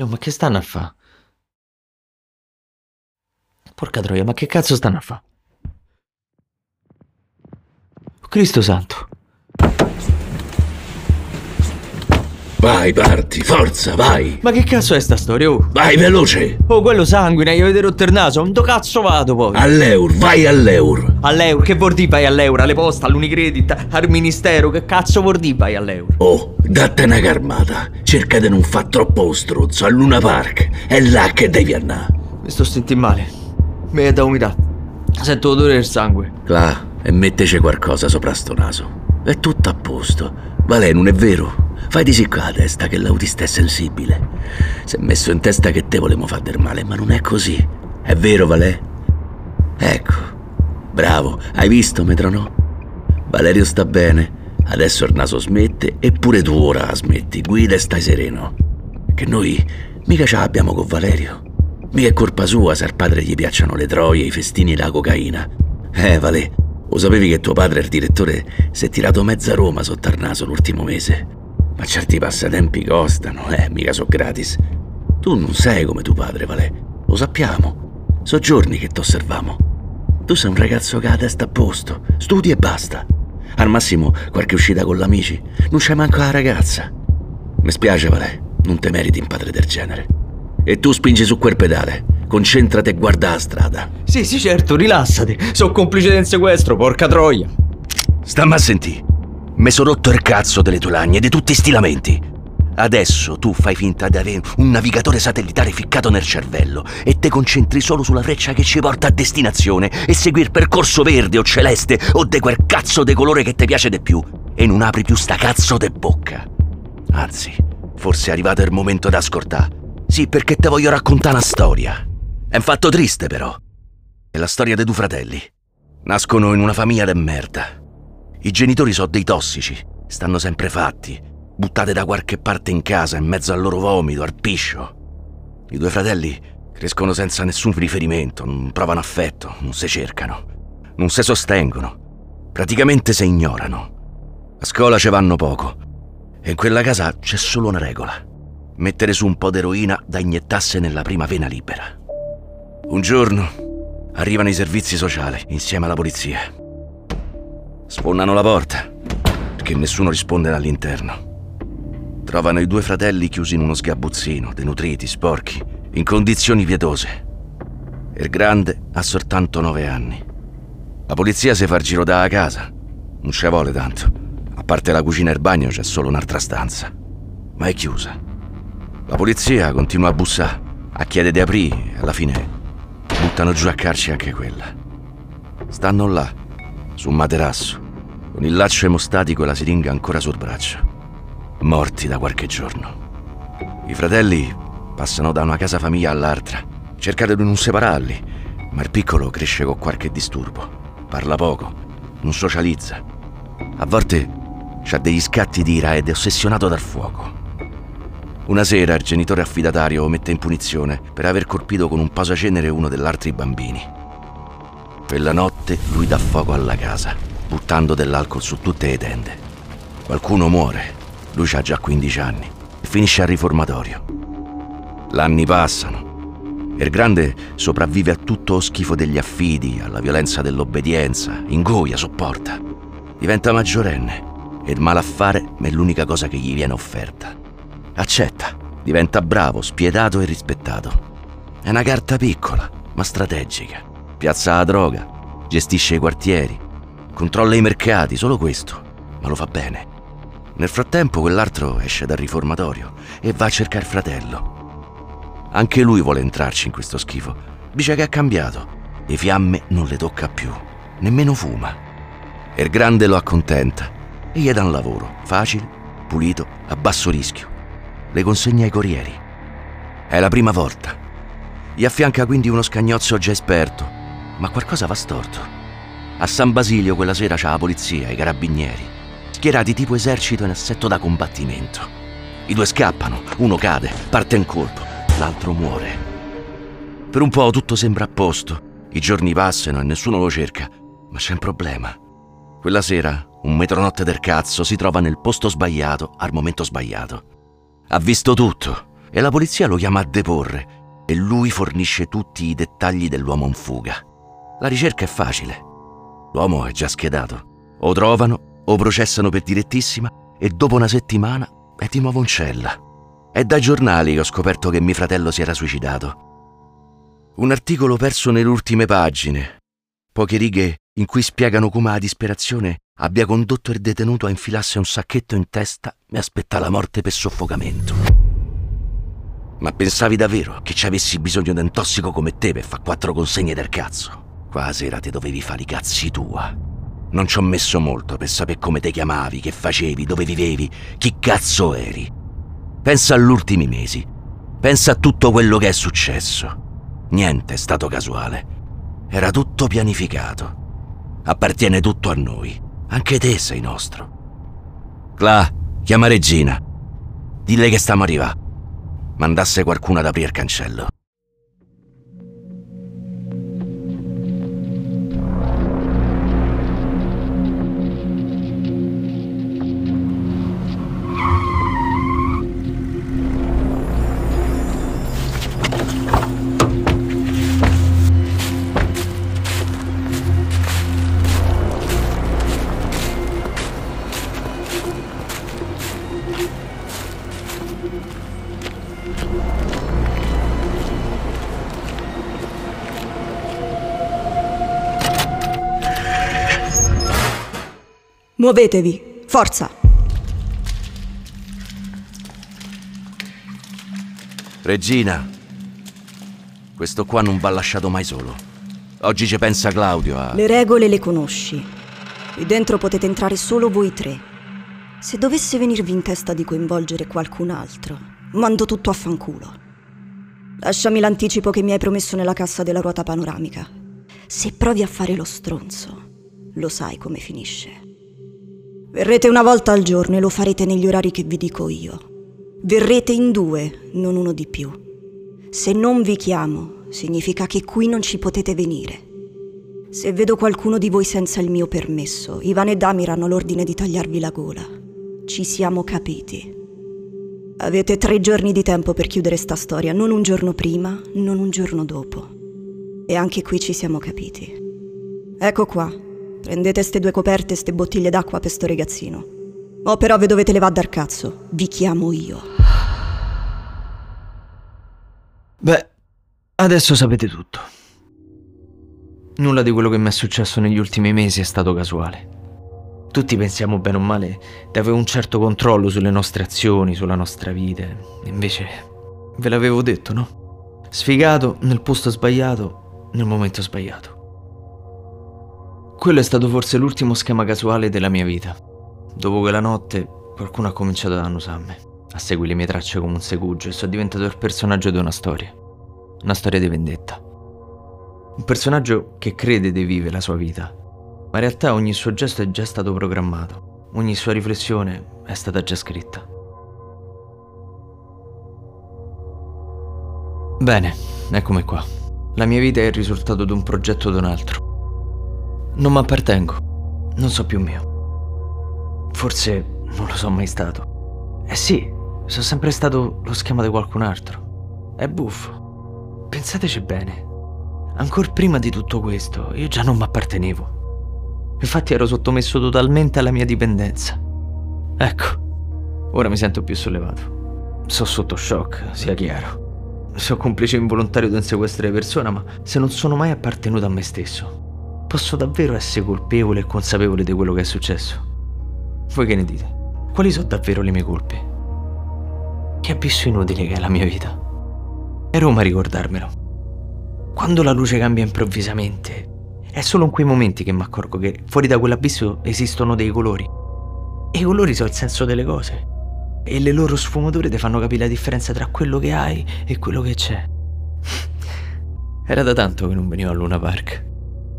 No, ma che stanno a fa? Porca troia, ma che cazzo stanno a fa? Cristo santo. Vai, parti, forza, vai! Ma che cazzo è sta storia? Oh, Vai veloce! oh quello sanguina, io avete rotto il naso. Dove cazzo vado poi? All'euro, vai all'euro! All'euro, che vuol dire vai all'euro? Alle poste, all'Unicredit, al ministero, che cazzo vuol dire vai all'euro? Oh, datte una carmata, cerca di non far troppo strozzo al Luna Park, è là che devi andare. Mi sto sentendo male. Mi è da umidità. Sento odore del sangue. Là, e metteci qualcosa sopra sto naso. È tutto a posto. Vale, non è vero? Fai di sì qua testa che l'autista è sensibile. Si è messo in testa che te volevamo far del male, ma non è così. È vero, Valè? Ecco. Bravo, hai visto, Metronò? Valerio sta bene. Adesso il naso smette e pure tu ora smetti. Guida e stai sereno. Che noi mica ce l'abbiamo con Valerio. Mica è colpa sua se al padre gli piacciono le troie, i festini e la cocaina. Eh, Valè, lo sapevi che tuo padre, il direttore, si è tirato mezza Roma sotto al naso l'ultimo mese? Ma certi passatempi costano, eh, mica so gratis. Tu non sei come tuo padre, Valè. Lo sappiamo. So giorni che ti osservamo. Tu sei un ragazzo che ha la testa a posto, studi e basta. Al massimo qualche uscita con l'amici. Non c'è manco la ragazza. Mi spiace, Valè, non te meriti un padre del genere. E tu spingi su quel pedale. Concentrati e guarda la strada. Sì, sì, certo, rilassati. Sono complice del sequestro, porca troia. Stamma a sentì. Mi sono rotto il cazzo delle tue lagne e di tutti sti lamenti. Adesso tu fai finta di avere un navigatore satellitare ficcato nel cervello e te concentri solo sulla freccia che ci porta a destinazione e segui il percorso verde o celeste o de quel cazzo de colore che ti piace di più e non apri più sta cazzo de bocca. Anzi, forse è arrivato il momento da ascoltare. Sì, perché te voglio raccontare una storia. È un fatto triste però. È la storia dei due fratelli. Nascono in una famiglia de merda. I genitori sono dei tossici, stanno sempre fatti, buttate da qualche parte in casa in mezzo al loro vomito, al piscio. I due fratelli crescono senza nessun riferimento, non provano affetto, non si cercano, non si sostengono, praticamente si ignorano. A scuola ci vanno poco e in quella casa c'è solo una regola. Mettere su un po' d'eroina da iniettarsi nella prima vena libera. Un giorno arrivano i servizi sociali insieme alla polizia. Sfondano la porta, perché nessuno risponde dall'interno. Trovano i due fratelli chiusi in uno sgabuzzino, denutriti, sporchi, in condizioni pietose. Il grande ha soltanto nove anni. La polizia si fa il giro da casa. Non ci vuole tanto. A parte la cucina e il bagno c'è solo un'altra stanza. Ma è chiusa. La polizia continua a bussare, a chiedere di aprire e alla fine buttano giù a carci anche quella. Stanno là, su un materasso, con il laccio emostatico e la siringa ancora sul braccio, morti da qualche giorno. I fratelli passano da una casa famiglia all'altra, cercano di non separarli, ma il piccolo cresce con qualche disturbo, parla poco, non socializza. A volte ha degli scatti di ira ed è ossessionato dal fuoco. Una sera il genitore affidatario mette in punizione per aver colpito con un posacenere uno degli altri bambini. Quella notte lui dà fuoco alla casa, buttando dell'alcol su tutte le tende. Qualcuno muore, lui ha già 15 anni, e finisce al riformatorio. L'anni passano. Il grande sopravvive a tutto lo schifo degli affidi, alla violenza dell'obbedienza, ingoia, sopporta. Diventa maggiorenne e il malaffare è l'unica cosa che gli viene offerta. Accetta, diventa bravo, spietato e rispettato. È una carta piccola, ma strategica. Piazza la droga, gestisce i quartieri, controlla i mercati, solo questo, ma lo fa bene. Nel frattempo quell'altro esce dal riformatorio e va a cercare fratello. Anche lui vuole entrarci in questo schifo. Dice che è cambiato. Le fiamme non le tocca più, nemmeno fuma. E il grande lo accontenta e gli dà un lavoro, facile, pulito, a basso rischio. Le consegna ai corrieri. È la prima volta. Gli affianca quindi uno scagnozzo già esperto, ma qualcosa va storto. A San Basilio quella sera c'ha la polizia i carabinieri, schierati tipo esercito in assetto da combattimento. I due scappano, uno cade, parte in colpo, l'altro muore. Per un po' tutto sembra a posto, i giorni passano e nessuno lo cerca, ma c'è un problema. Quella sera un metronotte del cazzo si trova nel posto sbagliato al momento sbagliato. Ha visto tutto, e la polizia lo chiama a deporre e lui fornisce tutti i dettagli dell'uomo in fuga. La ricerca è facile. L'uomo è già schedato. O trovano o processano per direttissima e dopo una settimana è di nuovo in cella. È dai giornali che ho scoperto che mio fratello si era suicidato. Un articolo perso nelle ultime pagine. Poche righe in cui spiegano come la disperazione abbia condotto il detenuto a infilarsi un sacchetto in testa e aspetta la morte per soffocamento. Ma pensavi davvero che ci avessi bisogno di un tossico come te per fare quattro consegne del cazzo? Qua sera te dovevi fare i cazzi tua. Non ci ho messo molto per sapere come te chiamavi, che facevi, dove vivevi, chi cazzo eri. Pensa agli ultimi mesi. Pensa a tutto quello che è successo. Niente è stato casuale. Era tutto pianificato. Appartiene tutto a noi. Anche te sei nostro. Cla, chiama Regina. Dille che stiamo arrivando. Mandasse qualcuno ad aprire il cancello. Muovetevi, forza! Regina, questo qua non va lasciato mai solo. Oggi ci pensa Claudio a... Le regole le conosci. Qui dentro potete entrare solo voi tre. Se dovesse venirvi in testa di coinvolgere qualcun altro, mando tutto a fanculo. Lasciami l'anticipo che mi hai promesso nella cassa della ruota panoramica. Se provi a fare lo stronzo, lo sai come finisce. Verrete una volta al giorno e lo farete negli orari che vi dico io. Verrete in due, non uno di più. Se non vi chiamo, significa che qui non ci potete venire. Se vedo qualcuno di voi senza il mio permesso, Ivan e Damir hanno l'ordine di tagliarvi la gola. Ci siamo capiti. Avete tre giorni di tempo per chiudere sta storia, non un giorno prima, non un giorno dopo. E anche qui ci siamo capiti. Ecco qua, prendete ste due coperte e ste bottiglie d'acqua per sto ragazzino. Oh, però ve dovete levare dal cazzo. Vi chiamo io. Beh, adesso sapete tutto. Nulla di quello che mi è successo negli ultimi mesi è stato casuale. Tutti pensiamo bene o male di avere un certo controllo sulle nostre azioni, sulla nostra vita. Invece, ve l'avevo detto, no? Sfigato nel posto sbagliato, nel momento sbagliato. Quello è stato forse l'ultimo schema casuale della mia vita. Dopo quella notte qualcuno ha cominciato ad annusarmi, a seguire le mie tracce come un segugio e sono diventato il personaggio di una storia. Una storia di vendetta. Un personaggio che crede di vivere la sua vita, ma in realtà ogni suo gesto è già stato programmato, ogni sua riflessione è stata già scritta. Bene, eccomi qua. La mia vita è il risultato di un progetto di un altro. Non mi appartengo, non so più mio. Forse non lo so mai stato. Eh sì, sono sempre stato lo schema di qualcun altro. È buffo. Pensateci bene. Ancora prima di tutto questo, io già non mi appartenevo. Infatti ero sottomesso totalmente alla mia dipendenza. Ecco, ora mi sento più sollevato. So sotto shock, sia chiaro. So complice involontario di un sequestro di persona, ma se non sono mai appartenuto a me stesso, posso davvero essere colpevole e consapevole di quello che è successo? Voi che ne dite? Quali sono davvero le mie colpe? Che abisso inutile che è la mia vita. È Roma a ricordarmelo. Quando la luce cambia improvvisamente, è solo in quei momenti che mi accorgo che fuori da quell'abisso esistono dei colori. E i colori sono il senso delle cose. E le loro sfumature ti fanno capire la differenza tra quello che hai e quello che c'è. Era da tanto che non venivo a Luna Park.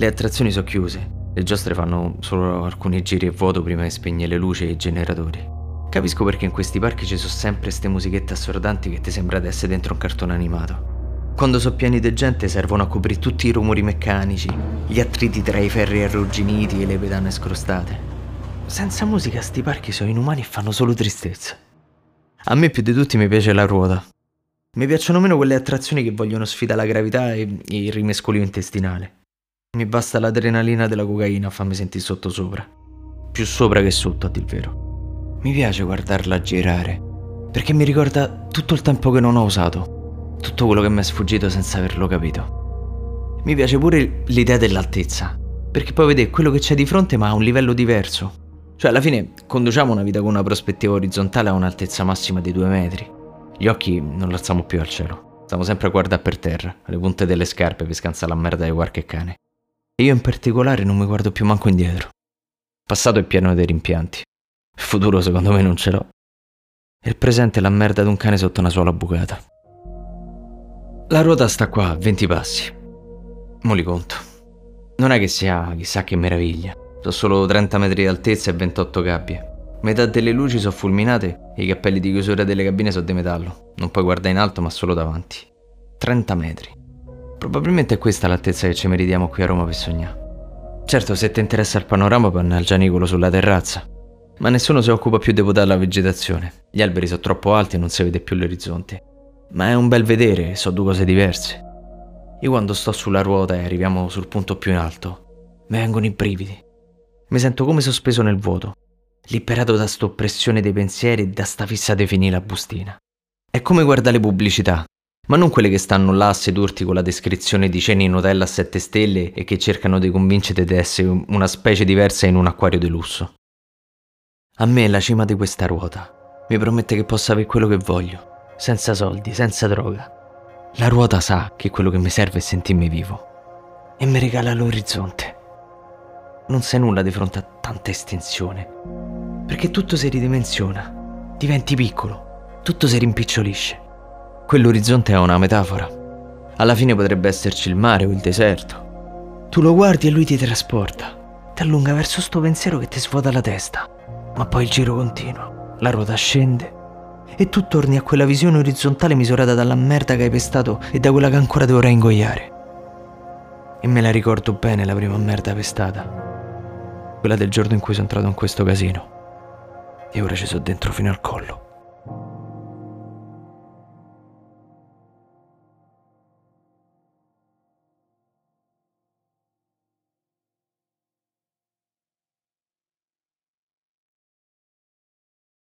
Le attrazioni sono chiuse. Le giostre fanno solo alcuni giri a vuoto prima di spegnere le luci e i generatori. Capisco perché in questi parchi ci sono sempre ste musichette assordanti che ti sembra di essere dentro un cartone animato. Quando sono pieni di gente servono a coprire tutti i rumori meccanici, gli attriti tra i ferri arrugginiti e le pedane scrostate. Senza musica sti parchi sono inumani e fanno solo tristezza. A me più di tutti mi piace la ruota. Mi piacciono meno quelle attrazioni che vogliono sfidare la gravità e il rimescolio intestinale. Mi basta l'adrenalina della cocaina a farmi sentire sotto sopra. Più sopra che sotto, a dir vero. Mi piace guardarla girare, perché mi ricorda tutto il tempo che non ho usato, tutto quello che mi è sfuggito senza averlo capito. Mi piace pure l'idea dell'altezza, perché poi vedere quello che c'è di fronte ma a un livello diverso. Cioè alla fine conduciamo una vita con una prospettiva orizzontale a un'altezza massima di due metri. Gli occhi non l'alziamo più al cielo, stiamo sempre a guardare per terra, alle punte delle scarpe per scansare la merda di qualche cane. E io in particolare non mi guardo più manco indietro. Passato è pieno dei rimpianti. Il futuro secondo me non ce l'ho. E il presente è la merda di un cane sotto una sola bucata. La ruota sta qua, a 20 passi. Mo li conto. Non è che sia chissà che meraviglia. Sono solo 30 metri di altezza e 28 gabbie. Metà delle luci sono fulminate e i cappelli di chiusura delle cabine sono di metallo. Non puoi guardare in alto ma solo davanti. 30 metri. Probabilmente è questa l'altezza che ci meritiamo qui a Roma per sognare. Certo, se ti interessa il panorama andare al gianicolo sulla terrazza, ma nessuno si occupa più di votare la vegetazione. Gli alberi sono troppo alti e non si vede più l'orizzonte. Ma è un bel vedere, so due cose diverse. Io quando sto sulla ruota e arriviamo sul punto più in alto, mi vengono i brividi. Mi sento come sospeso nel vuoto, liberato da st'oppressione dei pensieri e da sta fissa di finire la bustina. È come guardare le pubblicità, ma non quelle che stanno là a sedurti con la descrizione di cene in hotel a 7 stelle e che cercano di convincerti di essere una specie diversa in un acquario di lusso. A me la cima di questa ruota mi promette che posso avere quello che voglio, senza soldi, senza droga. La ruota sa che quello che mi serve è sentirmi vivo e mi regala l'orizzonte. Non sei nulla di fronte a tanta estensione, perché tutto si ridimensiona, diventi piccolo, tutto si rimpicciolisce. Quell'orizzonte è una metafora. Alla fine potrebbe esserci il mare o il deserto. Tu lo guardi e lui ti trasporta, ti allunga verso sto pensiero che ti svuota la testa. Ma poi il giro continua, la ruota scende e tu torni a quella visione orizzontale misurata dalla merda che hai pestato e da quella che ancora dovrei ingoiare. E me la ricordo bene la prima merda pestata. Quella del giorno in cui sono entrato in questo casino. E ora ci sono dentro fino al collo.